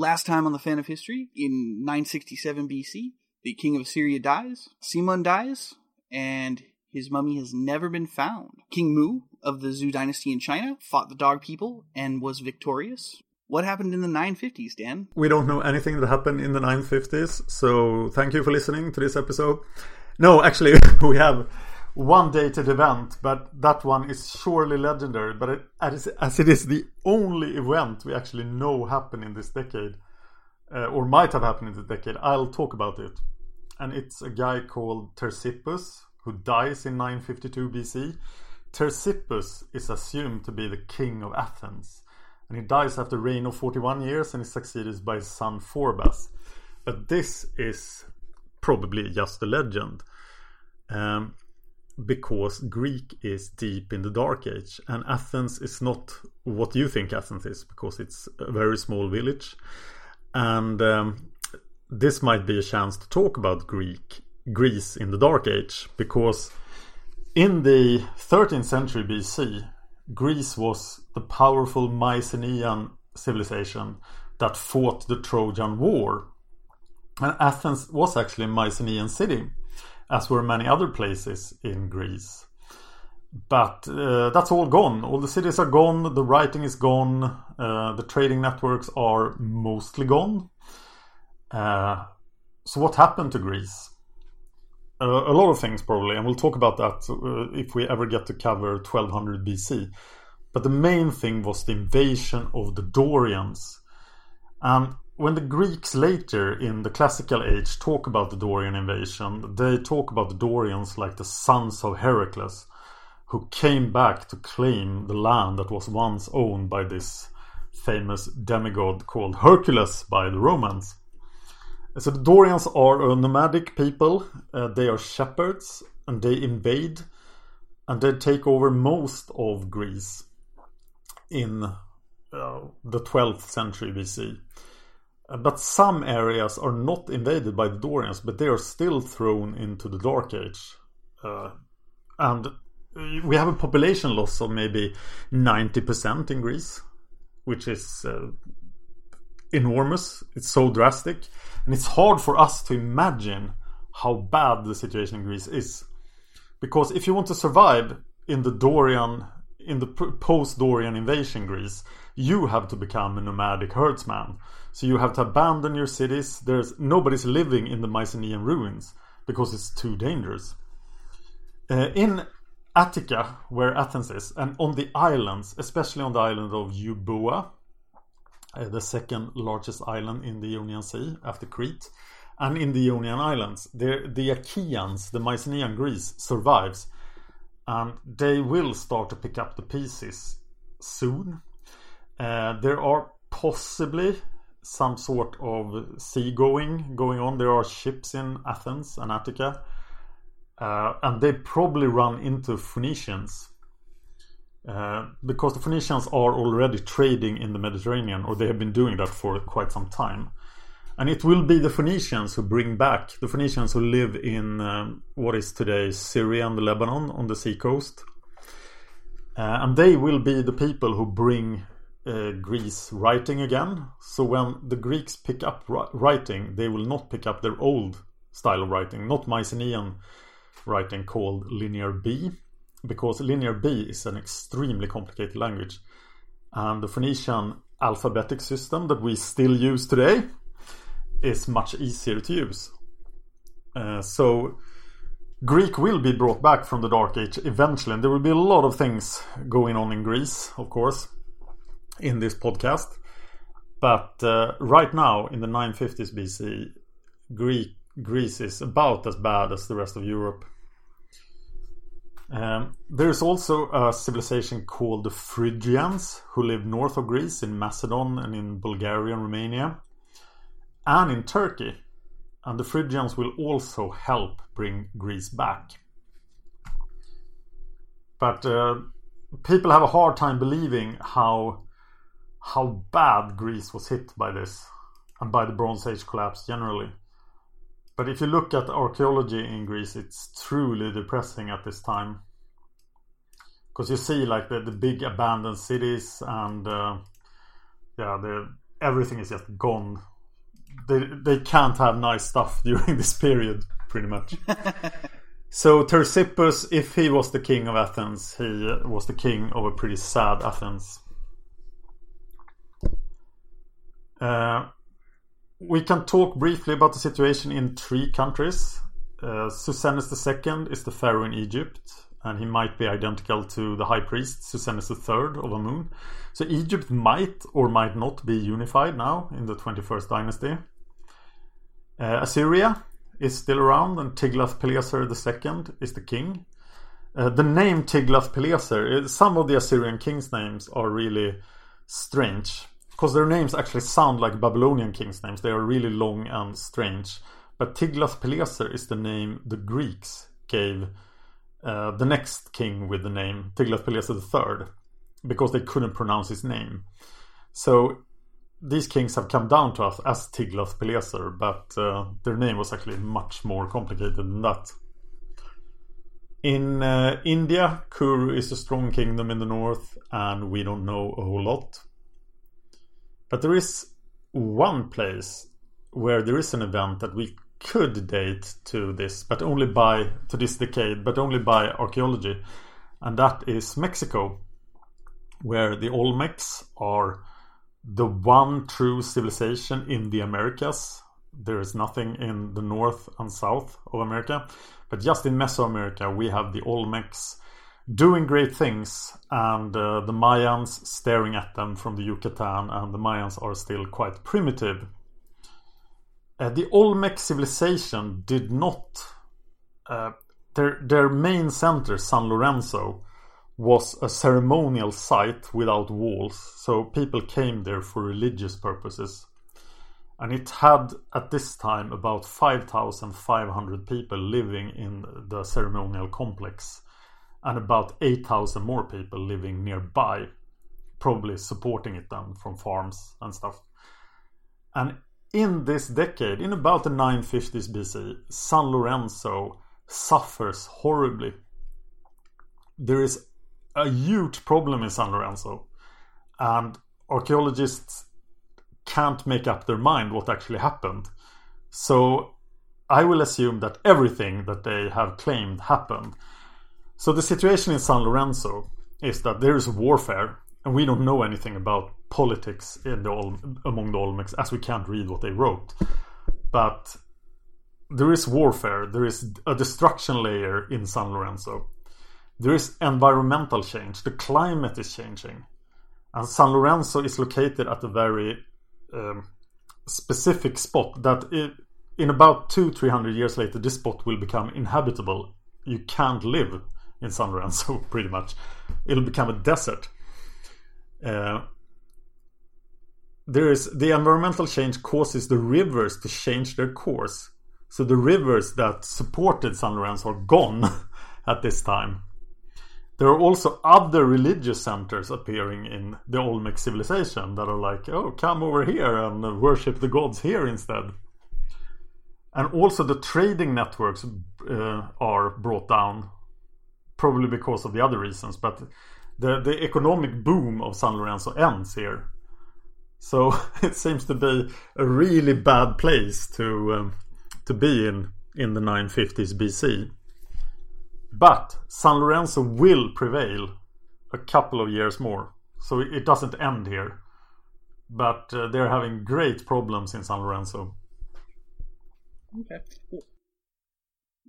Last time on the Fan of History, in 967 BC, the king of Assyria dies, Siamun dies, and his mummy has never been found. King Mu of the Zhou dynasty in China fought the dog people and was victorious. What happened in the 950s, Dan? We don't know anything that happened in the 950s, so thank you for listening to this episode. No, actually, we have one dated event, but that one is surely legendary. But it, as, as it is the only event we actually know happened in this decade, uh, or might have happened in this decade, I'll talk about it. And it's a guy called Thersippus who dies in 952 BC. Thersippus is assumed to be the king of Athens, and he dies after a reign of 41 years and is succeeded by his son Phorbas. But this is probably just a legend. Um, because Greek is deep in the Dark Age, and Athens is not what you think Athens is, because it's a very small village. And um, this might be a chance to talk about Greek Greece in the Dark Age, because in the 13th century BC, Greece was the powerful Mycenaean civilization that fought the Trojan War. And Athens was actually a Mycenaean city as were many other places in Greece. But uh, that's all gone. All the cities are gone, the writing is gone, uh, the trading networks are mostly gone. Uh, so, what happened to Greece? A lot of things, probably, and we'll talk about that uh, if we ever get to cover 1200 BC. But the main thing was the invasion of the Dorians. And when the Greeks later in the classical age talk about the Dorian invasion, they talk about the Dorians like the sons of Heracles, who came back to claim the land that was once owned by this famous demigod called Hercules by the Romans. So the Dorians are a nomadic people, uh, they are shepherds, and they invade and they take over most of Greece in uh, the 12th century BC. But some areas are not invaded by the Dorians, but they are still thrown into the Dark Age. Uh, and we have a population loss of maybe 90% in Greece, which is uh, enormous. It's so drastic. And it's hard for us to imagine how bad the situation in Greece is. Because if you want to survive in the Dorian, in the post Dorian invasion Greece, you have to become a nomadic herdsman. So you have to abandon your cities. There's nobody's living in the Mycenaean ruins because it's too dangerous. Uh, in Attica, where Athens is, and on the islands, especially on the island of Euboea, uh, the second largest island in the Ionian Sea after Crete, and in the Ionian Islands, the, the Achaeans, the Mycenaean Greece, survives, and they will start to pick up the pieces soon. Uh, there are possibly some sort of seagoing going on. There are ships in Athens and Attica. Uh, and they probably run into Phoenicians. Uh, because the Phoenicians are already trading in the Mediterranean, or they have been doing that for quite some time. And it will be the Phoenicians who bring back the Phoenicians who live in um, what is today Syria and Lebanon on the seacoast. Uh, and they will be the people who bring uh, Greece writing again. So when the Greeks pick up writing, they will not pick up their old style of writing, not Mycenaean writing called Linear B, because Linear B is an extremely complicated language. And the Phoenician alphabetic system that we still use today is much easier to use. Uh, so Greek will be brought back from the Dark Age eventually, and there will be a lot of things going on in Greece, of course, in this podcast. But uh, right now, in the 950s BC, Greek Greece is about as bad as the rest of Europe. Um, there's also a civilization called the Phrygians who live north of Greece in Macedon and in Bulgaria and Romania and in Turkey. And the Phrygians will also help bring Greece back. But uh, people have a hard time believing how how bad Greece was hit by this and by the Bronze Age collapse generally. But if you look at archaeology in Greece, it's truly depressing at this time. Because you see like the, the big abandoned cities and uh, yeah, the, everything is just gone. They, they can't have nice stuff during this period, pretty much. so Thersippus, if he was the king of Athens, he was the king of a pretty sad Athens. Uh, we can talk briefly about the situation in three countries. Uh, Psusennes II is the pharaoh in Egypt, and he might be identical to the high priest Psusennes III of Amun. So Egypt might or might not be unified now in the 21st dynasty. Uh, Assyria is still around, and Tiglath-Pileser II is the king. Uh, the name Tiglath-Pileser, uh, some of the Assyrian kings' names are really strange because their names actually sound like Babylonian kings' names. They are really long and strange. But Tiglath-Pileser is the name the Greeks gave uh, the next king with the name Tiglath-Pileser III because they couldn't pronounce his name. So these kings have come down to us as Tiglath-Pileser, but uh, their name was actually much more complicated than that. In uh, India, Kuru is a strong kingdom in the north, and we don't know a whole lot. But there is one place where there is an event that we could date to this, but only by to this decade, but only by archaeology, and that is Mexico, where the Olmecs are the one true civilization in the Americas. There is nothing in the north and south of America, but just in Mesoamerica we have the Olmecs doing great things, and uh, the Mayans staring at them from the Yucatan, and the Mayans are still quite primitive. Uh, the Olmec civilization did not. Uh, their their main center, San Lorenzo, was a ceremonial site without walls, so people came there for religious purposes. And it had at this time about 5,500 people living in the ceremonial complex and about 8,000 more people living nearby, probably supporting it then from farms and stuff. And in this decade, in about the 950s BC, San Lorenzo suffers horribly. There is a huge problem in San Lorenzo, and archaeologists can't make up their mind what actually happened. So I will assume that everything that they have claimed happened so the situation in San Lorenzo is that there is warfare, and we don't know anything about politics in the among the Olmecs as we can't read what they wrote. But there is warfare. There is a destruction layer in San Lorenzo. There is environmental change. The climate is changing, and San Lorenzo is located at a very um, specific spot that. It, in about two, three hundred years later, this spot will become inhabitable. You can't live in Lorenzo, pretty much. It'll become a desert. Uh, there is the environmental change causes the rivers to change their course. So the rivers that supported San Lorenzo are gone at this time. There are also other religious centers appearing in the Olmec civilization that are like, oh, come over here and worship the gods here instead. And also the trading networks uh, are brought down, probably because of the other reasons, but the, the economic boom of San Lorenzo ends here. So it seems to be a really bad place to um, to be in in the 950s BC. But San Lorenzo will prevail a couple of years more. So it doesn't end here. But uh, they're having great problems in San Lorenzo. Okay.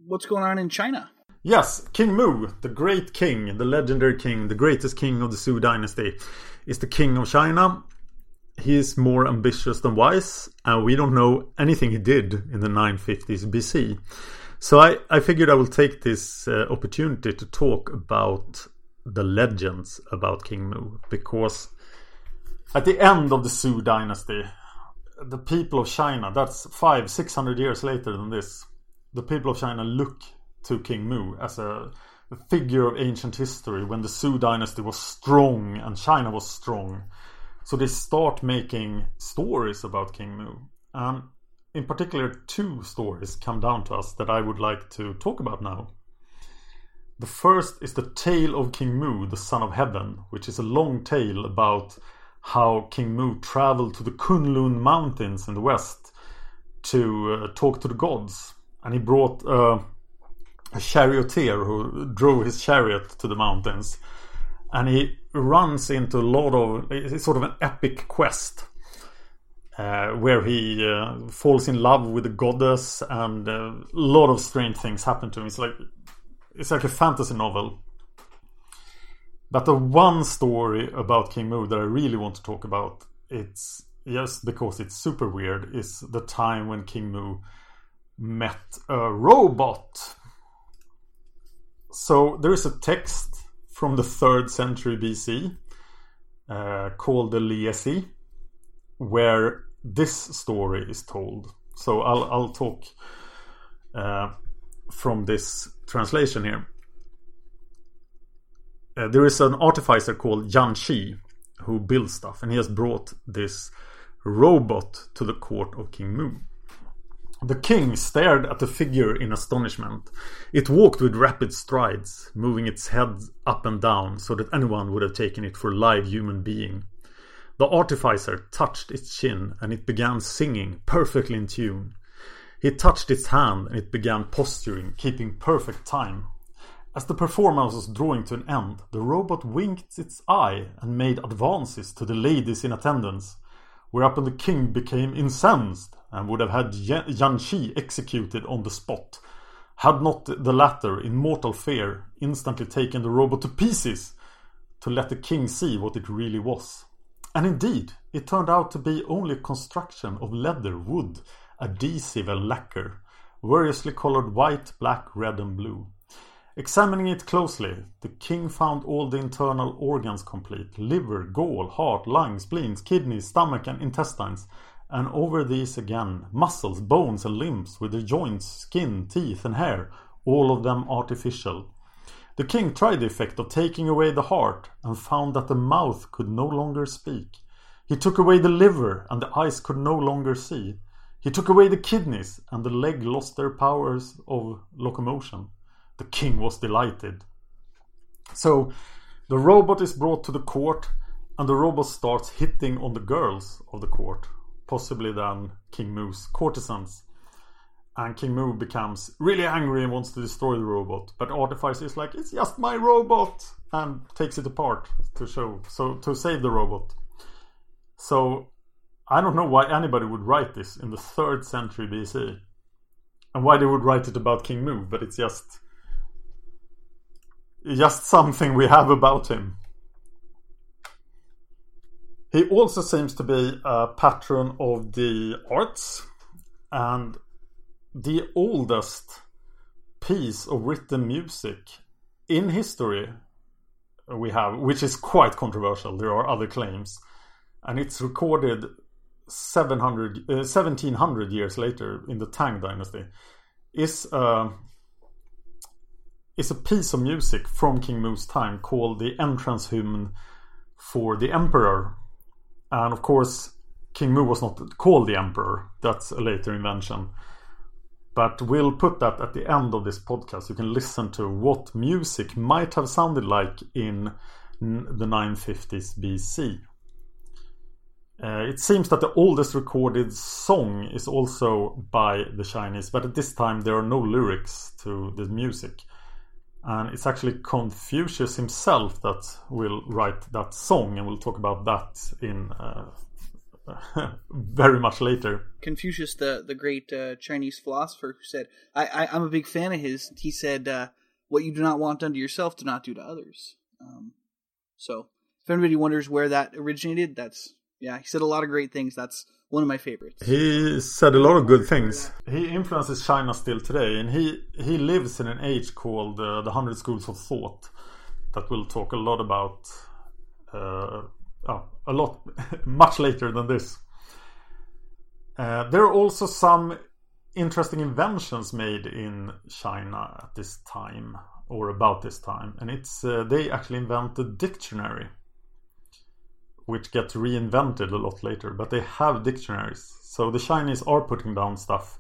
What's going on in China? Yes, King Mu, the great king, the legendary king, the greatest king of the Zhou dynasty, is the king of China. He is more ambitious than wise, and we don't know anything he did in the 950s BC. So I, I figured I will take this uh, opportunity to talk about the legends about King Mu because at the end of the Zhou dynasty, the people of China, that's five, six hundred years later than this, the people of China look to King Mu as a, figure of ancient history when the Zhou dynasty was strong and China was strong. So they start making stories about King Mu. And in particular, two stories come down to us that I would like to talk about now. The first is the tale of King Mu, the son of heaven, which is a long tale about how King Mu traveled to the Kunlun mountains in the west to uh, talk to the gods. And he brought uh, a charioteer who drove his chariot to the mountains. And he runs into a lot of, it's sort of an epic quest uh, where he uh, falls in love with a goddess, and uh, a lot of strange things happen to him. It's like it's like a fantasy novel. But the one story about King Mu that I really want to talk about, it's just because it's super weird, is the time when King Mu met a robot. So there is a text from the third century BC uh, called the Liezi where this story is told. So I'll, I'll talk uh, from this translation here. Uh, there is an artificer called Yan Shi who builds stuff, and he has brought this robot to the court of King Mu. The king stared at the figure in astonishment. It walked with rapid strides, moving its head up and down so that anyone would have taken it for a live human being. The artificer touched its chin and it began singing, perfectly in tune. He touched its hand and it began posturing, keeping perfect time. As the performance was drawing to an end, the robot winked its eye and made advances to the ladies in attendance, whereupon the king became incensed and would have had Yan Shi executed on the spot, had not the latter, in mortal fear, instantly taken the robot to pieces to let the king see what it really was. And indeed, it turned out to be only a construction of leather, wood, adhesive and lacquer, variously colored white, black, red and blue. Examining it closely, the king found all the internal organs complete liver, gall, heart, lungs, spleens, kidneys, stomach, and intestines. And over these again, muscles, bones, and limbs with their joints, skin, teeth, and hair, all of them artificial. The king tried the effect of taking away the heart and found that the mouth could no longer speak. He took away the liver and the eyes could no longer see. He took away the kidneys and the leg lost their powers of locomotion. The king was delighted. So the robot is brought to the court and the robot starts hitting on the girls of the court, possibly then King Mu's courtesans. And King Mu becomes really angry and wants to destroy the robot. But Artificer is like, it's just my robot! And takes it apart to show, so to save the robot. So I don't know why anybody would write this in the third century BC. And why they would write it about King Mu, but it's just just something we have about him. He also seems to be a patron of the arts and the oldest piece of written music in history we have, which is quite controversial. There are other claims, and it's recorded 700, uh, 1700 years later in the Tang dynasty is uh, is a piece of music from King Mu's time called the entrance hymn for the emperor. And of course, King Mu was not called the emperor. That's a later invention. But we'll put that at the end of this podcast. You can listen to what music might have sounded like in the 950s BC. Uh, it seems that the oldest recorded song is also by the Chinese, but at this time there are no lyrics to the music. And it's actually Confucius himself that will write that song, and we'll talk about that in uh, very much later. Confucius, the the great uh, Chinese philosopher, who said, I, I, am a big fan of his. He said, uh, What you do not want done to yourself, do not do to others. Um, so, if anybody wonders where that originated, that's, yeah, he said a lot of great things. That's one of my favorites. He said a lot of good things. He influences China still today, and he he lives in an age called uh, the Hundred Schools of Thought that we'll talk a lot about. Uh, oh, a lot much later than this. Uh, there are also some interesting inventions made in China at this time or about this time, and it's uh, they actually invented dictionary which gets reinvented a lot later, but they have dictionaries. So the Chinese are putting down stuff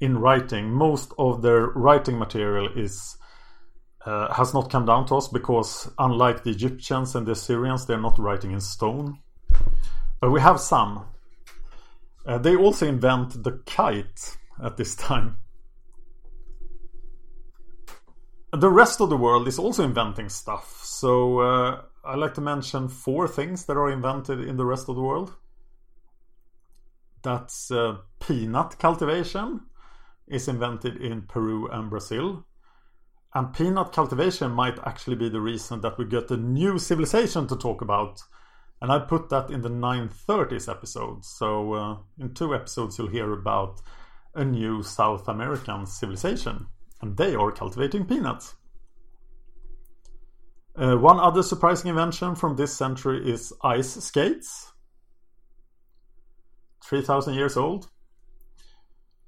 in writing. Most of their writing material is uh, has not come down to us because unlike the Egyptians and the Assyrians, they're not writing in stone. But we have some. Uh, they also invent the kite at this time. The rest of the world is also inventing stuff. So uh, I like to mention four things that are invented in the rest of the world. That's uh, peanut cultivation is invented in Peru and Brazil. And peanut cultivation might actually be the reason that we get a new civilization to talk about. And I put that in the 930s episode. So uh, in two episodes you'll hear about a new South American civilization. And they are cultivating peanuts. Uh, one other surprising invention from this century is ice skates. 3000 years old.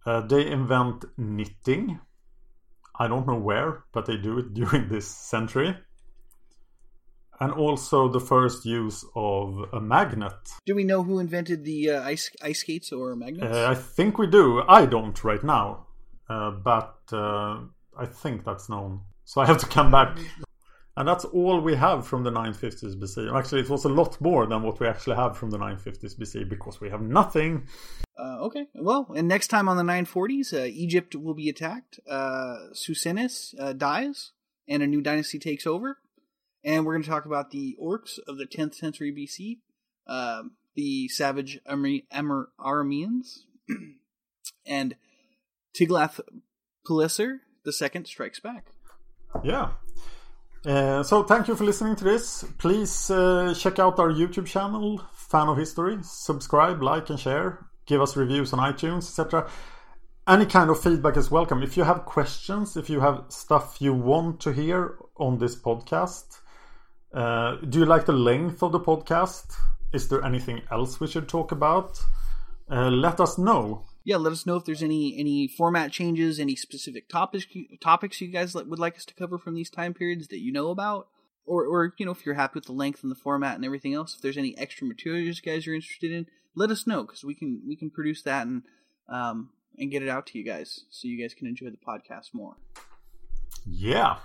Uh, they invent knitting. I don't know where, but they do it during this century. And also the first use of a magnet. Do we know who invented the uh, ice ice skates or magnets? Uh, I think we do. I don't right now, uh, but uh, I think that's known. So I have to come back and that's all we have from the 950s BC. Actually, it was a lot more than what we actually have from the 950s BC because we have nothing. Uh, okay, well, and next time on the 940s, uh, Egypt will be attacked. Uh, Psusennes uh, dies, and a new dynasty takes over. And we're going to talk about the orcs of the 10th century BC, um, the savage Arameans, and Tiglath-Pileser II strikes back. Yeah. Uh, so thank you for listening to this. Please uh, check out our YouTube channel, Fan of History. Subscribe, like, and share. Give us reviews on iTunes, etc. Any kind of feedback is welcome. If you have questions, if you have stuff you want to hear on this podcast, uh, do you like the length of the podcast? Is there anything else we should talk about? Let us know yeah, let us know if there's any any format changes, any specific topics topics you guys would like us to cover from these time periods that you know about, or or you know if you're happy with the length and the format and everything else. If there's any extra materials you guys are interested in, let us know because we can we can produce that and um and get it out to you guys so you guys can enjoy the podcast more. Yeah.